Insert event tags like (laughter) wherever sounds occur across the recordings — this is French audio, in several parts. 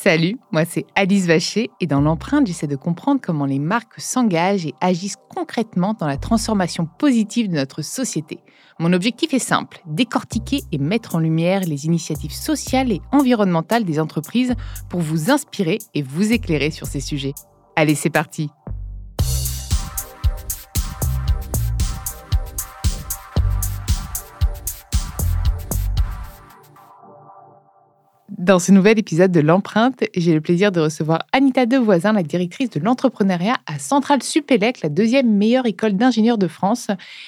Salut, moi c'est Alice Vacher et dans l'empreinte, j'essaie de comprendre comment les marques s'engagent et agissent concrètement dans la transformation positive de notre société. Mon objectif est simple, décortiquer et mettre en lumière les initiatives sociales et environnementales des entreprises pour vous inspirer et vous éclairer sur ces sujets. Allez, c'est parti Dans ce nouvel épisode de L'Empreinte, j'ai le plaisir de recevoir Anita Devoisin, la directrice de l'entrepreneuriat à Centrale Supélec, la deuxième meilleure école d'ingénieurs de France,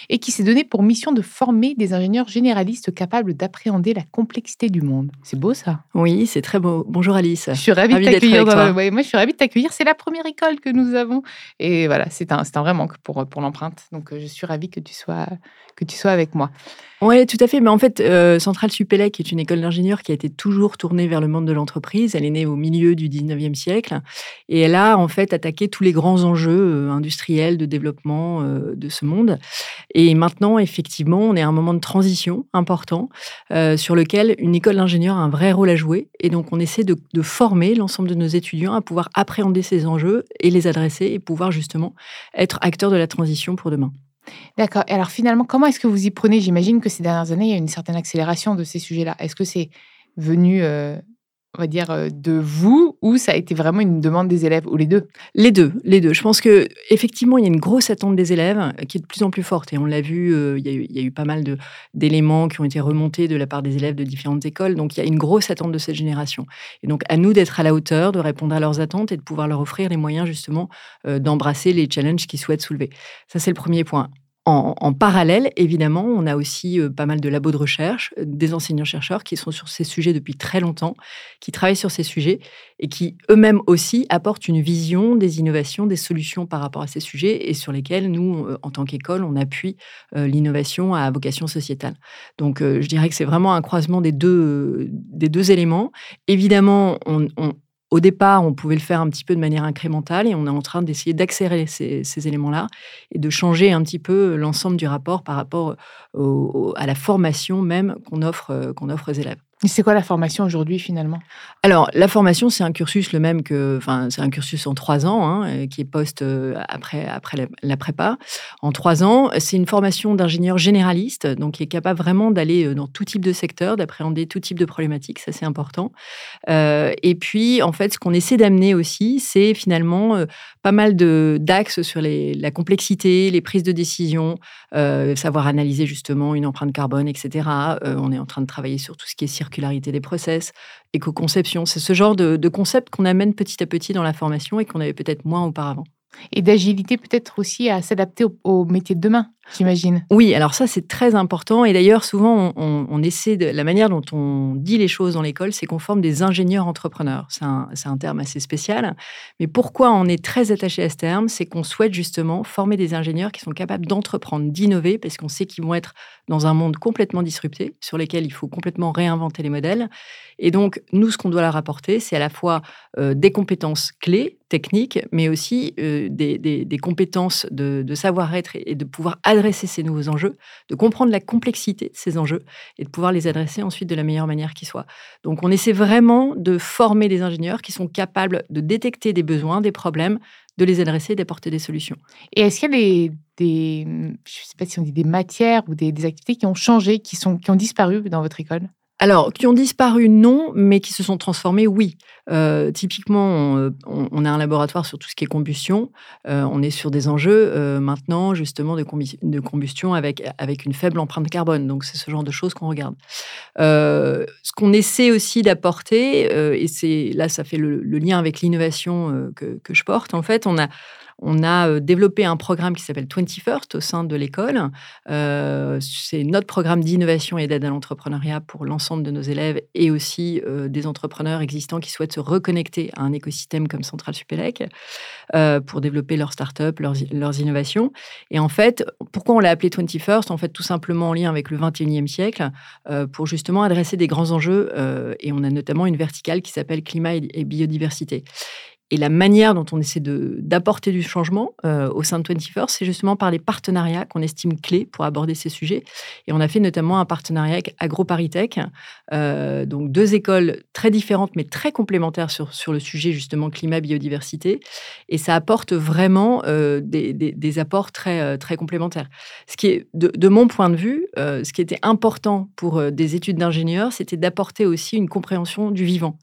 et qui s'est donnée pour mission de former des ingénieurs généralistes capables d'appréhender la complexité du monde. C'est beau ça? Oui, c'est très beau. Bonjour Alice. Je suis ravie, de t'accueillir. moi, je suis ravie de t'accueillir. C'est la première école que nous avons. Et voilà, c'est un, un vrai manque pour, pour l'empreinte. Donc, euh, je suis ravie que tu sois, que tu sois avec moi. Oui, tout à fait. Mais en fait, euh, Centrale Supélec est une école d'ingénieurs qui a été toujours tournée vers le monde de l'entreprise. Elle est née au milieu du 19e siècle et elle a en fait attaqué tous les grands enjeux euh, industriels de développement euh, de ce monde. Et maintenant, effectivement, on est à un moment de transition important sur lequel une école d'ingénieurs a un vrai rôle à jouer. Et donc, on essaie de, de former l'ensemble de nos étudiants à pouvoir appréhender ces enjeux et les adresser et pouvoir justement être acteurs de la transition pour demain. D'accord. Et alors finalement, comment est-ce que vous y prenez? J'imagine que ces dernières années, il y a une certaine accélération de ces sujets-là. Est-ce que c'est venu, euh, on va dire, euh, de vous ou ça a été vraiment une demande des élèves ou les deux? Les deux, les deux. Je pense que effectivement, il y a une grosse attente des élèves euh, qui est de plus en plus forte. Et on l'a vu, il, y a eu, pas mal d'éléments qui ont été remontés de la part des élèves de différentes écoles. Donc il y a une grosse attente de cette génération. Et donc à nous d'être à la hauteur, de répondre à leurs attentes et de pouvoir leur offrir les moyens justement d'embrasser les challenges qu'ils souhaitent soulever. Ça, c'est le premier point. En, parallèle, évidemment, on a aussi euh, pas mal de labos de recherche, euh, des enseignants-chercheurs qui sont sur ces sujets depuis très longtemps, qui travaillent sur ces sujets et qui eux-mêmes aussi apportent une vision des innovations, des solutions par rapport à ces sujets et sur lesquels nous, euh, en tant qu'école, on appuie l'innovation à vocation sociétale. Donc, je dirais que c'est vraiment un croisement des deux, des deux éléments. Évidemment, on au départ, on pouvait le faire un petit peu de manière incrémentale et on est en train d'essayer d'accélérer ces, éléments-là et de changer un petit peu l'ensemble du rapport par rapport à la formation même qu'on offre, qu'on offre aux élèves. C'est quoi la formation aujourd'hui finalement? Alors la formation c'est un cursus le même que, enfin c'est un cursus en trois ans hein, euh, qui est post euh, après après la, prépa. En trois ans, c'est une formation d'ingénieur généraliste, donc qui est capable vraiment d'aller euh, dans tout type de secteur, d'appréhender tout type de problématiques, ça c'est important. et puis en fait, ce qu'on essaie d'amener aussi, c'est finalement pas mal de d'axes sur la complexité, les prises de décision, savoir analyser justement une empreinte carbone, etc. on est en train de travailler sur tout ce qui est circularité des process, éco-conception. C'est ce genre de, concept qu'on amène petit à petit dans la formation et qu'on avait peut-être moins auparavant. Et d'agilité peut-être aussi à s'adapter au, au métier de demain Oui, alors ça, c'est très important. Et d'ailleurs, souvent, on, essaie de. La manière dont on dit les choses dans l'école, c'est qu'on forme des ingénieurs entrepreneurs. C'est un, un, terme assez spécial. Mais pourquoi on est très attaché à ce terme? C'est qu'on souhaite justement former des ingénieurs qui sont capables d'entreprendre, d'innover, parce qu'on sait qu'ils vont être dans un monde complètement disrupté, sur lequel il faut complètement réinventer les modèles. Et donc, nous, ce qu'on doit leur apporter, c'est à la fois euh, des compétences clés, techniques, mais aussi euh, des, des, compétences de, de savoir-être et de pouvoir adresser adresser ces nouveaux enjeux, de comprendre la complexité de ces enjeux et de pouvoir les adresser ensuite de la meilleure manière qui soit. Donc on essaie vraiment de former des ingénieurs qui sont capables de détecter des besoins, des problèmes, de les adresser d'apporter des solutions. Et est-ce qu'il y a des, des je sais pas si on dit des matières ou des, des activités qui ont changé, qui, sont, qui ont disparu dans votre école? Alors, qui ont disparu, non, mais qui se sont transformés, oui. Euh, typiquement, on, a un laboratoire sur tout ce qui est combustion. Euh, on est sur des enjeux euh, maintenant, justement, de, combustion avec, avec une faible empreinte carbone. Donc, c'est ce genre de choses qu'on regarde. ce qu'on essaie aussi d'apporter, et c'est là, ça fait le, lien avec l'innovation que, que, je porte, en fait, on a on a développé un programme qui s'appelle 21st au sein de l'école. c'est notre programme d'innovation et d'aide à l'entrepreneuriat pour l'ensemble de nos élèves et aussi des entrepreneurs existants qui souhaitent se reconnecter à un écosystème comme Central Supélec pour développer leurs startups, leurs, leurs innovations. Et en fait, pourquoi on l'a appelé 21st En fait, tout simplement en lien avec le 21e siècle, pour justement adresser des grands enjeux. et on a notamment une verticale qui s'appelle climat et biodiversité. Et la manière dont on essaie d'apporter du changement euh, au sein de 21st, c'est justement par les partenariats qu'on estime clés pour aborder ces sujets. Et on a fait notamment un partenariat avec AgroParisTech, euh, donc deux écoles très différentes mais très complémentaires sur, sur le sujet justement climat-biodiversité. Et ça apporte vraiment euh, des, des, apports très, très complémentaires. Ce qui est, de, de mon point de vue, ce qui était important pour des études d'ingénieurs, c'était d'apporter aussi une compréhension du vivant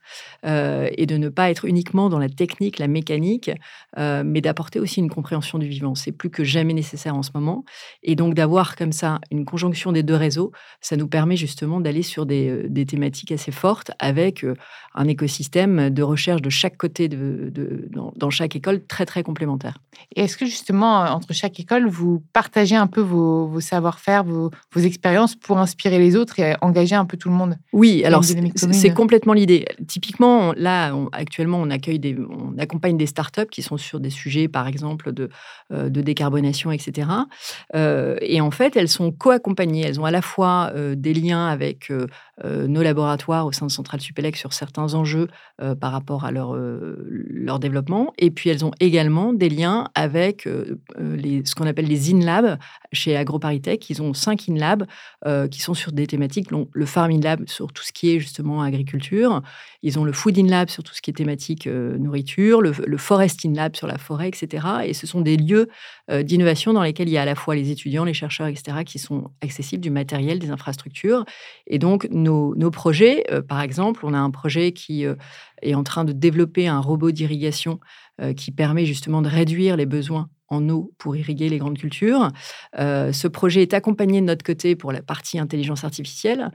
et de ne pas être uniquement dans la technique la mécanique, euh, mais d'apporter aussi une compréhension du vivant. C'est plus que jamais nécessaire en ce moment. Et donc d'avoir comme ça une conjonction des deux réseaux, ça nous permet justement d'aller sur des, euh, thématiques assez fortes avec euh, un écosystème de recherche de chaque côté de, dans, chaque école très très complémentaire. Et est-ce que justement entre chaque école, vous partagez un peu vos, savoir-faire, vos, expériences pour inspirer les autres et engager un peu tout le monde? Oui, alors c'est complètement l'idée. Typiquement, là, actuellement, on accueille des, on accompagne des startups qui sont sur des sujets, par exemple, de, euh, de décarbonation, etc. Euh, et en fait, elles sont co-accompagnées. Elles ont à la fois euh, des liens avec nos laboratoires au sein de Centrale Supélec sur certains enjeux par rapport à leur, leur développement. Et puis, elles ont également des liens avec les, ce qu'on appelle les InLab chez AgroParisTech. Ils ont cinq InLab qui sont sur des thématiques, le Farm InLab sur tout ce qui est justement agriculture. Ils ont le Food InLab sur tout ce qui est thématique nourriture le, le Forest in Lab sur la forêt, etc. Et ce sont des lieux euh, d'innovation dans lesquels il y a à la fois les étudiants, les chercheurs, etc., qui sont accessibles du matériel, des infrastructures. Et donc, nos, projets, euh, par exemple, on a un projet qui euh, est en train de développer un robot d'irrigation qui permet justement de réduire les besoins en eau pour irriguer les grandes cultures. ce projet est accompagné de notre côté pour la partie intelligence artificielle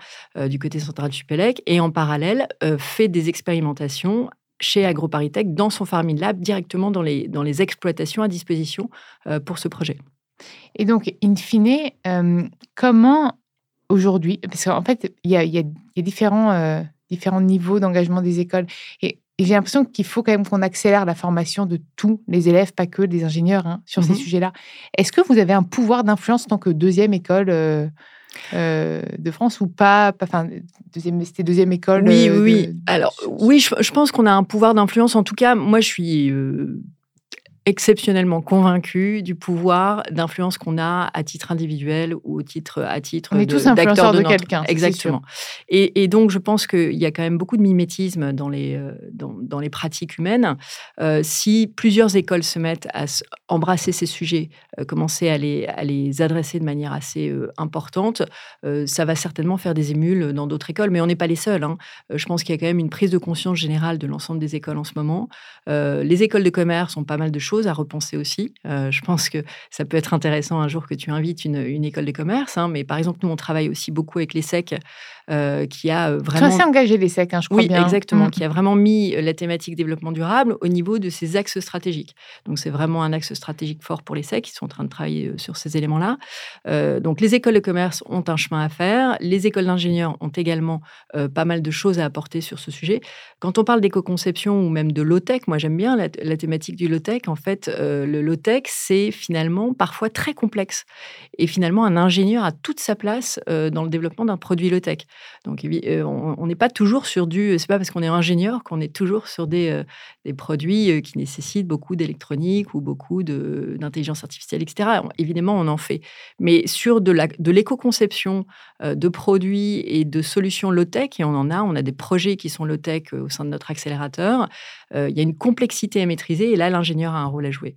du côté central Supélec et en parallèle fait des expérimentations chez AgroParisTech dans son Farming Lab directement dans les, dans les exploitations à disposition euh, pour ce projet. Et donc, in fine, euh, comment aujourd'hui, parce qu'en fait, il y a, y a, euh, différents niveaux d'engagement des écoles. Et, j'ai l'impression qu'il faut quand même qu'on accélère la formation de tous les élèves, pas que des ingénieurs, hein, sur ces mmh sujets-là. Est-ce que vous avez un pouvoir d'influence en tant que deuxième école euh, de France ou pas Enfin, deuxième, c'était deuxième école. Oui, euh, oui. Alors, oui, je, pense qu'on a un pouvoir d'influence. En tout cas, moi, je suis euh, exceptionnellement convaincu du pouvoir d'influence qu'on a à titre individuel ou au titre, à titre influenceurs de, quelqu'un. Exactement. Et, et, donc, je pense qu'il y a quand même beaucoup de mimétisme dans les, euh, dans, dans les pratiques humaines. Euh, si plusieurs écoles se mettent à embrasser ces sujets, euh, commencer à les, à les adresser de manière assez importante, ça va certainement faire des émules dans d'autres écoles. Mais on n'est pas les seuls. Hein. je pense qu'il y a quand même une prise de conscience générale de l'ensemble des écoles en ce moment. les écoles de commerce ont pas mal de choses à repenser aussi. Euh, je pense que ça peut être intéressant un jour que tu invites une, école de commerce. Hein, mais par exemple, nous, on travaille aussi beaucoup avec les SEC, euh, qui a euh, vraiment... Engagé les SEC, hein, je crois oui, bien. exactement. Mm. Qui a vraiment mis la thématique développement durable au niveau de ses axes stratégiques. Donc, c'est vraiment un axe stratégique fort pour les SEC. qui sont en train de travailler sur ces éléments-là. donc, les écoles de commerce ont un chemin à faire. Les écoles d'ingénieurs ont également pas mal de choses à apporter sur ce sujet. Quand on parle d'éco-conception ou même de low-tech, moi, j'aime bien la, la thématique du low-tech. En fait, euh, le low-tech, c'est finalement parfois très complexe. Et finalement, un ingénieur a toute sa place euh, dans le développement d'un produit low-tech. Donc, euh, on n'est pas toujours sur du. C'est pas parce qu'on est ingénieur qu'on est toujours sur des, des produits qui nécessitent beaucoup d'électronique ou beaucoup d'intelligence artificielle, etc. Évidemment, on en fait. Mais sur de l'éco-conception de produits et de solutions low-tech, et on en a, on a des projets qui sont low-tech au sein de notre accélérateur, il y a une complexité à maîtriser et là, l'ingénieur a un rôle à jouer.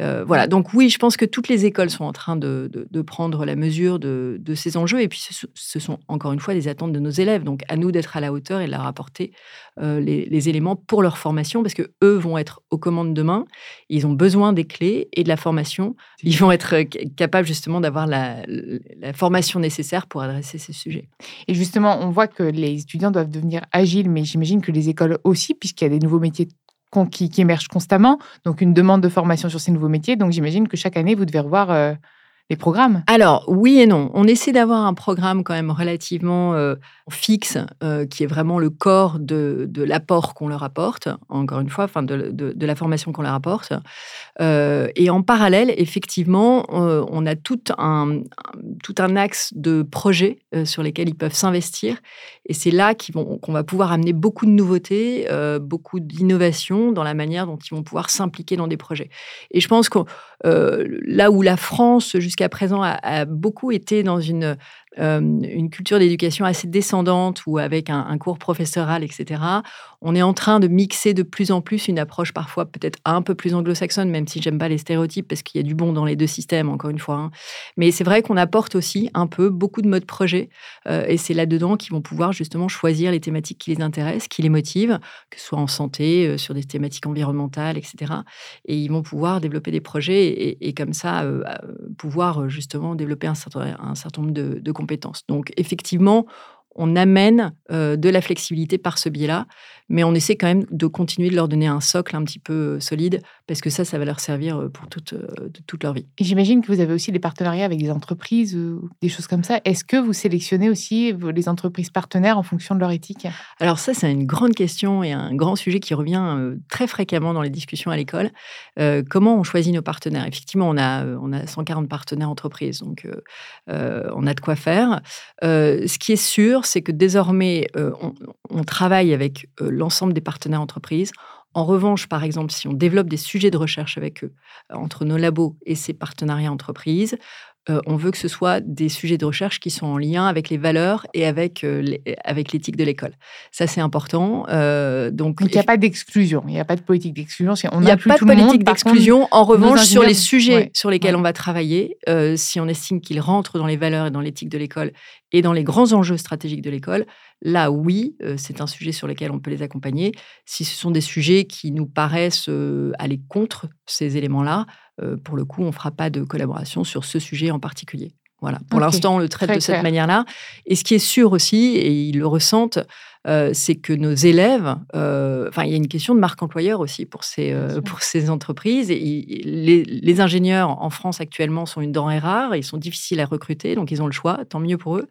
Euh, voilà, donc oui, je pense que toutes les écoles sont en train de, prendre la mesure de, ces enjeux. Et puis, ce, sont encore une fois des attentes de nos élèves. Donc, à nous d'être à la hauteur et de leur apporter euh, les, éléments pour leur formation, parce que eux vont être aux commandes demain. Ils ont besoin des clés et de la formation. Ils vont être euh, capables justement d'avoir la, la formation nécessaire pour adresser ces sujets. Et justement, on voit que les étudiants doivent devenir agiles, mais j'imagine que les écoles aussi, puisqu'il y a des nouveaux métiers qui, qui émergent constamment, donc une demande de formation sur ces nouveaux métiers. Donc j'imagine que chaque année, vous devez revoir les programmes? Alors, oui et non. On essaie d'avoir un programme quand même relativement euh, fixe, euh, qui est vraiment le corps de, l'apport qu'on leur apporte, encore une fois, enfin de, la formation qu'on leur apporte. Euh, et en parallèle, effectivement, on a tout un, tout un axe de projets sur lesquels ils peuvent s'investir. Et c'est là qu'on va pouvoir amener beaucoup de nouveautés, beaucoup d'innovations dans la manière dont ils vont pouvoir s'impliquer dans des projets. Et je pense que là où la France, jusqu'à présent, a, beaucoup été dans une euh, une culture d'éducation assez descendante ou avec un, cours professoral, etc. On est en train de mixer de plus en plus une approche parfois peut-être un peu plus anglo-saxonne, même si j'aime pas les stéréotypes parce qu'il y a du bon dans les deux systèmes, encore une fois. Hein. Mais c'est vrai qu'on apporte aussi un peu beaucoup de modes projet euh, et c'est là-dedans qu'ils vont pouvoir justement choisir les thématiques qui les intéressent, qui les motivent, que ce soit en santé, euh, sur des thématiques environnementales, etc. Et ils vont pouvoir développer des projets et, comme ça pouvoir justement développer un certain, nombre de compétences. Donc effectivement, on amène euh, de la flexibilité par ce biais-là, mais on essaie quand même de continuer de leur donner un socle un petit peu euh, solide, parce que ça, ça va leur servir euh, pour toute, toute leur vie. J'imagine que vous avez aussi des partenariats avec des entreprises ou des choses comme ça. Est-ce que vous sélectionnez aussi les entreprises partenaires en fonction de leur éthique? Alors ça, c'est une grande question et un grand sujet qui revient très fréquemment dans les discussions à l'école. comment on choisit nos partenaires? Effectivement, on a, on a 140 partenaires entreprises, donc on a de quoi faire. ce qui est sûr, c'est que désormais, euh, on, travaille avec euh, l'ensemble des partenaires entreprises. En revanche, par exemple, si on développe des sujets de recherche avec eux, euh, entre nos labos et ces partenariats entreprises, euh, on veut que ce soit des sujets de recherche qui sont en lien avec les valeurs et avec, euh, avec l'éthique de l'école. Ça, c'est important. Euh, donc, il n'y a pas d'exclusion, il n'y a pas de politique d'exclusion. il n'y a pas de politique d'exclusion. En revanche, sur les sujets sur lesquels on va travailler, si on estime qu'ils rentrent dans les valeurs et dans l'éthique de l'école et dans les grands enjeux stratégiques de l'école, là, oui, c'est un sujet sur lequel on peut les accompagner. Si ce sont des sujets qui nous paraissent aller contre ces éléments-là, euh, pour le coup, on ne fera pas de collaboration sur ce sujet en particulier. Voilà. Pour l'instant, on le traite de cette manière-là. Et ce qui est sûr aussi, et ils le ressentent, euh, c'est que nos élèves, euh, enfin, il y a une question de marque employeur aussi pour ces, pour ces entreprises. Et les, les, ingénieurs en France actuellement sont une denrée rare, ils sont difficiles à recruter, donc ils ont le choix, tant mieux pour eux.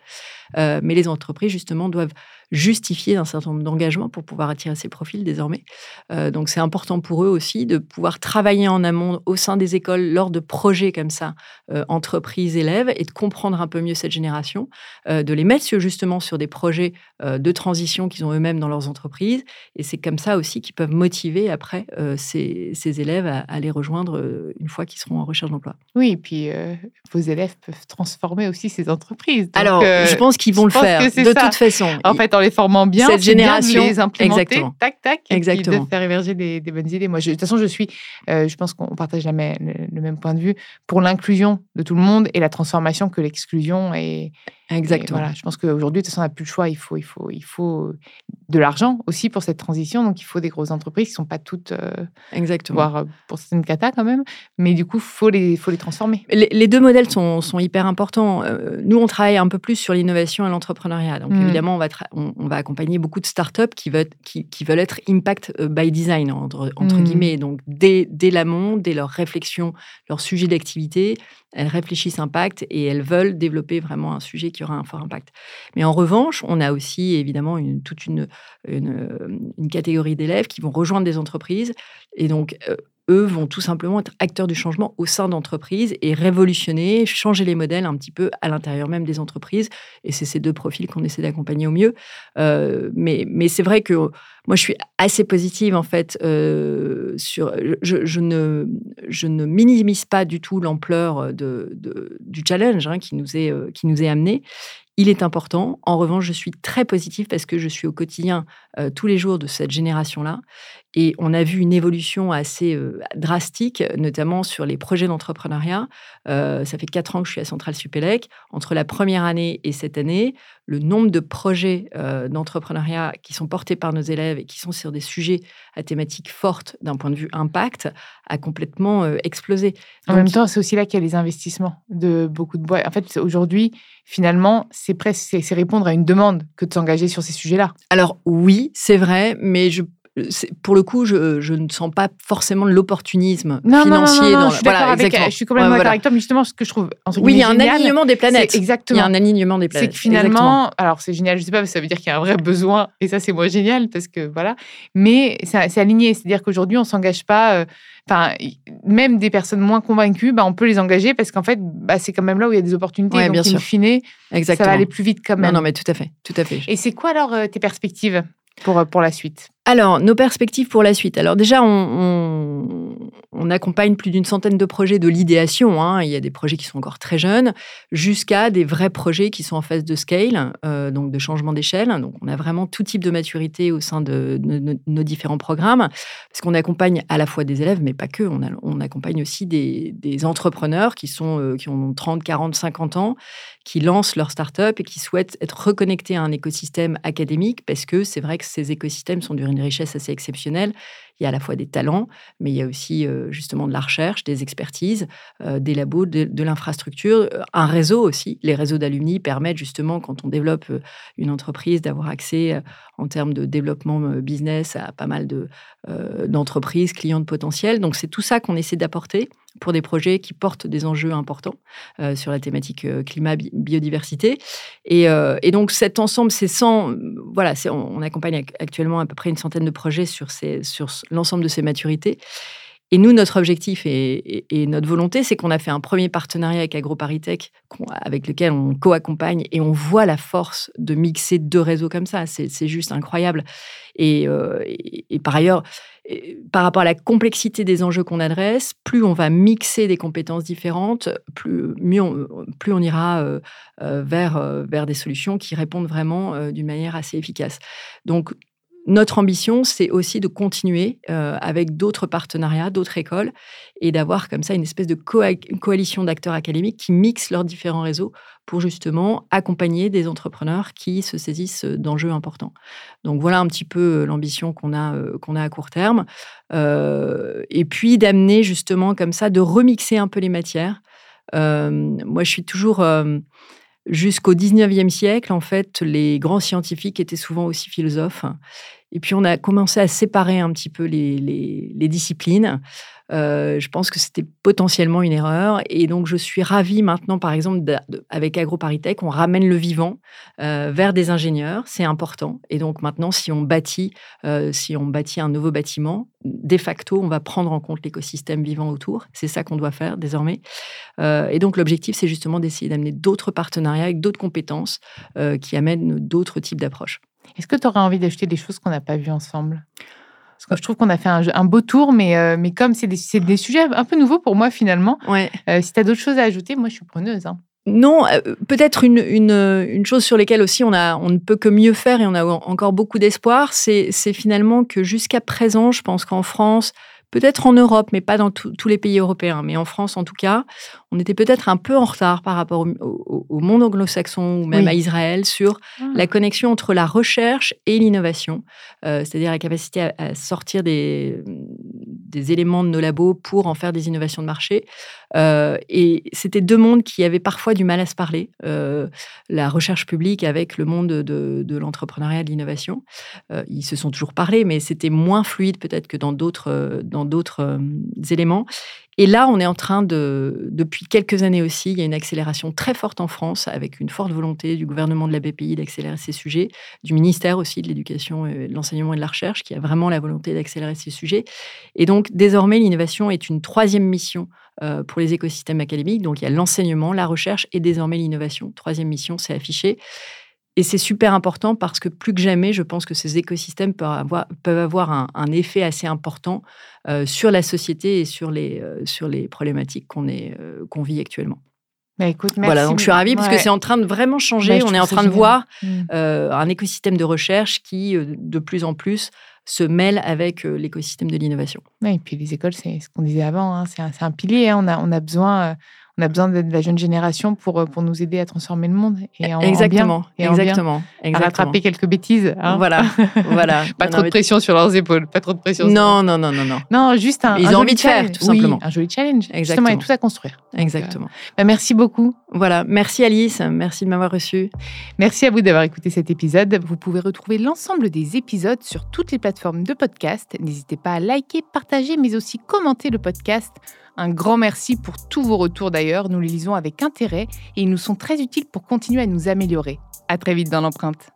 mais les entreprises, justement, doivent justifier un certain nombre d'engagements pour pouvoir attirer ces profils désormais. Euh, donc c'est important pour eux aussi de pouvoir travailler en amont au sein des écoles lors de projets comme ça, euh, entreprises, élèves, et de comprendre un peu mieux cette génération, euh, de les mettre justement sur des projets de transition qu'ils ont eux-mêmes dans leurs entreprises. Et c'est comme ça aussi qu'ils peuvent motiver après ces, élèves à, à, les rejoindre une fois qu'ils seront en recherche d'emploi. Oui, et puis vos élèves peuvent transformer aussi ces entreprises. Alors, je pense qu'ils vont le faire de toute façon. En fait, les formant bien, cette génération, les implémenter, exactement. tac tac, exactement. de faire émerger des, bonnes idées. Moi, de toute façon, je suis, euh, je pense qu'on partage la le, même point de vue pour l'inclusion de tout le monde et la transformation que l'exclusion est. Exactement. voilà, je pense qu'aujourd'hui, de toute façon, on n'a plus le choix. Il faut, il faut, il faut de l'argent aussi pour cette transition. Donc, il faut des grosses entreprises qui ne sont pas toutes. Euh, Exactement. Voire euh, pour certaines cata quand même. Mais du coup, il faut les, faut les transformer. Les, deux modèles sont, sont hyper importants. nous, on travaille un peu plus sur l'innovation et l'entrepreneuriat. Donc, mmh. évidemment, on va, on, on va accompagner beaucoup de startups qui veulent, qui, qui veulent être impact euh, by design, entre, entre mmh. guillemets. Donc, dès, dès l'amont, dès leur réflexion, leur sujet d'activité, elles réfléchissent impact et elles veulent développer vraiment un sujet qui aura un fort impact. Mais en revanche, on a aussi évidemment toute une, une, une catégorie d'élèves qui vont rejoindre des entreprises. Et donc, euh, eux vont tout simplement être acteurs du changement au sein d'entreprises et révolutionner, changer les modèles un petit peu à l'intérieur même des entreprises. Et c'est ces deux profils qu'on essaie d'accompagner au mieux. Euh, mais mais c'est vrai que moi, je suis assez positive en fait euh, sur. Je, ne je ne minimise pas du tout l'ampleur de, du challenge hein, qui nous est euh, qui nous est amené. Il est important. En revanche, je suis très positive parce que je suis au quotidien tous les jours de cette génération-là et on a vu une évolution assez drastique, notamment sur les projets d'entrepreneuriat. ça fait quatre ans que je suis à Centrale Supélec. Entre la première année et cette année, le nombre de projets d'entrepreneuriat qui sont portés par nos élèves et qui sont sur des sujets à thématique forte d'un point de vue impact a complètement explosé. En même temps, c'est aussi là qu'il y a les investissements de beaucoup de boîtes. En fait, aujourd'hui, finalement, c'est presque c'est répondre à une demande que de s'engager sur ces sujets-là. Alors oui, c'est vrai, mais je pour le coup, je, ne sens pas forcément de l'opportunisme financier. Non, je, suis voilà, je suis complètement d'accord avec toi, mais justement, ce que je trouve. oui, il y a un alignement des planètes. Exactement. Il y a un alignement des planètes. C'est que finalement, alors c'est génial, je sais pas, ça veut dire qu'il y a un vrai besoin, et ça, c'est moi génial, parce que voilà. Mais c'est aligné, c'est-à-dire qu'aujourd'hui, on s'engage pas. Euh, enfin, même des personnes moins convaincues, bah, on peut les engager parce qu'en fait, bah, c'est quand même là où il y a des opportunités. donc, bien in fine, ça va aller plus vite quand même. Non, non, mais tout à fait, tout à fait. Et c'est quoi alors euh, tes perspectives pour, euh, pour la suite? Alors, nos perspectives pour la suite. Alors déjà, on, accompagne plus d'une centaine de projets de l'idéation. Hein. Il y a des projets qui sont encore très jeunes, jusqu'à des vrais projets qui sont en phase de scale, euh, donc de changement d'échelle. Donc, on a vraiment tout type de maturité au sein de, nos différents programmes, parce qu'on accompagne à la fois des élèves, mais pas que. On, accompagne aussi des, entrepreneurs qui, sont, euh, qui ont 30, 40, 50 ans, qui lancent leur start-up et qui souhaitent être reconnectés à un écosystème académique, parce que c'est vrai que ces écosystèmes sont d'une une richesse assez exceptionnelle. Il y a à la fois des talents, mais il y a aussi euh, justement de la recherche, des expertises, euh, des labos, de, l'infrastructure, euh, un réseau aussi. Les réseaux d'alumni permettent justement, quand on développe une entreprise, d'avoir accès en termes de développement business à pas mal de, d'entreprises, clients de potentiel. Donc c'est tout ça qu'on essaie d'apporter pour des projets qui portent des enjeux importants sur la thématique climat, biodiversité. Et, et, donc cet ensemble, c'est 100, voilà, on, accompagne actuellement à peu près une centaine de projets sur l'ensemble de ces maturités. Et nous, notre objectif et, notre volonté, c'est qu'on a fait un premier partenariat avec AgroParisTech, avec lequel on co-accompagne et on voit la force de mixer deux réseaux comme ça. C'est juste incroyable. Euh, et, par ailleurs, par rapport à la complexité des enjeux qu'on adresse, plus on va mixer des compétences différentes, plus, mieux on, plus on ira euh, euh, vers des solutions qui répondent vraiment d'une manière assez efficace. Donc, notre ambition, c'est aussi de continuer euh, avec d'autres partenariats, d'autres écoles, et d'avoir comme ça une espèce de coalition d'acteurs académiques qui mixent leurs différents réseaux pour justement accompagner des entrepreneurs qui se saisissent d'enjeux importants. Donc voilà un petit peu l'ambition qu'on a, euh, qu'on a à court terme. Euh, et puis d'amener justement comme ça, de remixer un peu les matières. moi, je suis toujours Jusqu'au 19e siècle, en fait, les grands scientifiques étaient souvent aussi philosophes. Et puis, on a commencé à séparer un petit peu les, les disciplines. Euh, je pense que c'était potentiellement une erreur. Et donc, je suis ravie maintenant, par exemple, avec AgroParisTech, on ramène le vivant euh, vers des ingénieurs. C'est important. Et donc, maintenant, si on bâtit, euh, si on bâtit un nouveau bâtiment, de facto, on va prendre en compte l'écosystème vivant autour. C'est ça qu'on doit faire désormais. et donc, l'objectif, c'est justement d'essayer d'amener d'autres partenariats avec d'autres compétences qui amènent d'autres types d'approches. Est-ce que tu aurais envie d'acheter des choses qu'on n'a pas vues ensemble? Parce que je trouve qu'on a fait un, beau tour, mais, euh, mais comme c'est des, sujets un peu nouveaux pour moi finalement, ouais. Euh, si tu as d'autres choses à ajouter, moi je suis preneuse. Hein. Non, euh, peut-être une, une, une, chose sur laquelle aussi on, a, on ne peut que mieux faire et on a encore beaucoup d'espoir, c'est finalement que jusqu'à présent, je pense qu'en France, peut-être en Europe, mais pas dans tous les pays européens, mais en France en tout cas, on était peut-être un peu en retard par rapport au, monde anglo-saxon ou même à Israël sur ah. la connexion entre la recherche et l'innovation, euh, c'est-à-dire la capacité à, sortir des, des, éléments de nos labos pour en faire des innovations de marché. Euh, et c'était deux mondes qui avaient parfois du mal à se parler, euh, la recherche publique avec le monde de, l'entrepreneuriat, de l'innovation. ils se sont toujours parlé, mais c'était moins fluide peut-être que dans d'autres dans d'autres éléments. Et là, on est en train de, depuis quelques années aussi, il y a une accélération très forte en France, avec une forte volonté du gouvernement de la BPI d'accélérer ces sujets, du ministère aussi de l'Éducation, de l'Enseignement et de la Recherche, qui a vraiment la volonté d'accélérer ces sujets. Et donc, désormais, l'innovation est une troisième mission euh, pour les écosystèmes académiques. Donc, il y a l'enseignement, la recherche et désormais l'innovation. Troisième mission, c'est affiché. Et c'est super important parce que plus que jamais, je pense que ces écosystèmes peuvent avoir, peuvent avoir un, effet assez important euh, sur la société et sur les, euh, sur les problématiques qu'on euh, qu'on vit actuellement. Bah écoute, merci. Voilà, donc je suis ravie parce que c'est en train de vraiment changer. Bah, On est en train de voir mmh. un écosystème de recherche qui, de plus en plus, se mêle avec l'écosystème de l'innovation. et puis les écoles, c'est ce qu'on disait avant, hein, c'est un, un, pilier. Hein. on, a, on a besoin On a besoin de la jeune génération pour, euh, pour nous aider à transformer le monde. Et en, exactement, et exactement, À rattraper quelques bêtises. Hein. voilà, (laughs) voilà. pas trop de pression sur leurs épaules, pas trop de pression. Non, non, non, non, non. Non, juste un. Ils ont envie de faire, tout simplement. un joli challenge. Exactement. Justement, il y a tout à construire. Exactement. bah, merci beaucoup. Voilà, merci Alice, merci de m'avoir reçu. Merci à vous d'avoir écouté cet épisode. Vous pouvez retrouver l'ensemble des épisodes sur toutes les plateformes de podcast. N'hésitez pas à liker, partager, mais aussi commenter le podcast. Un grand merci pour tous vos retours d'ailleurs. Nous les lisons avec intérêt et ils nous sont très utiles pour continuer à nous améliorer. À très vite dans l'empreinte.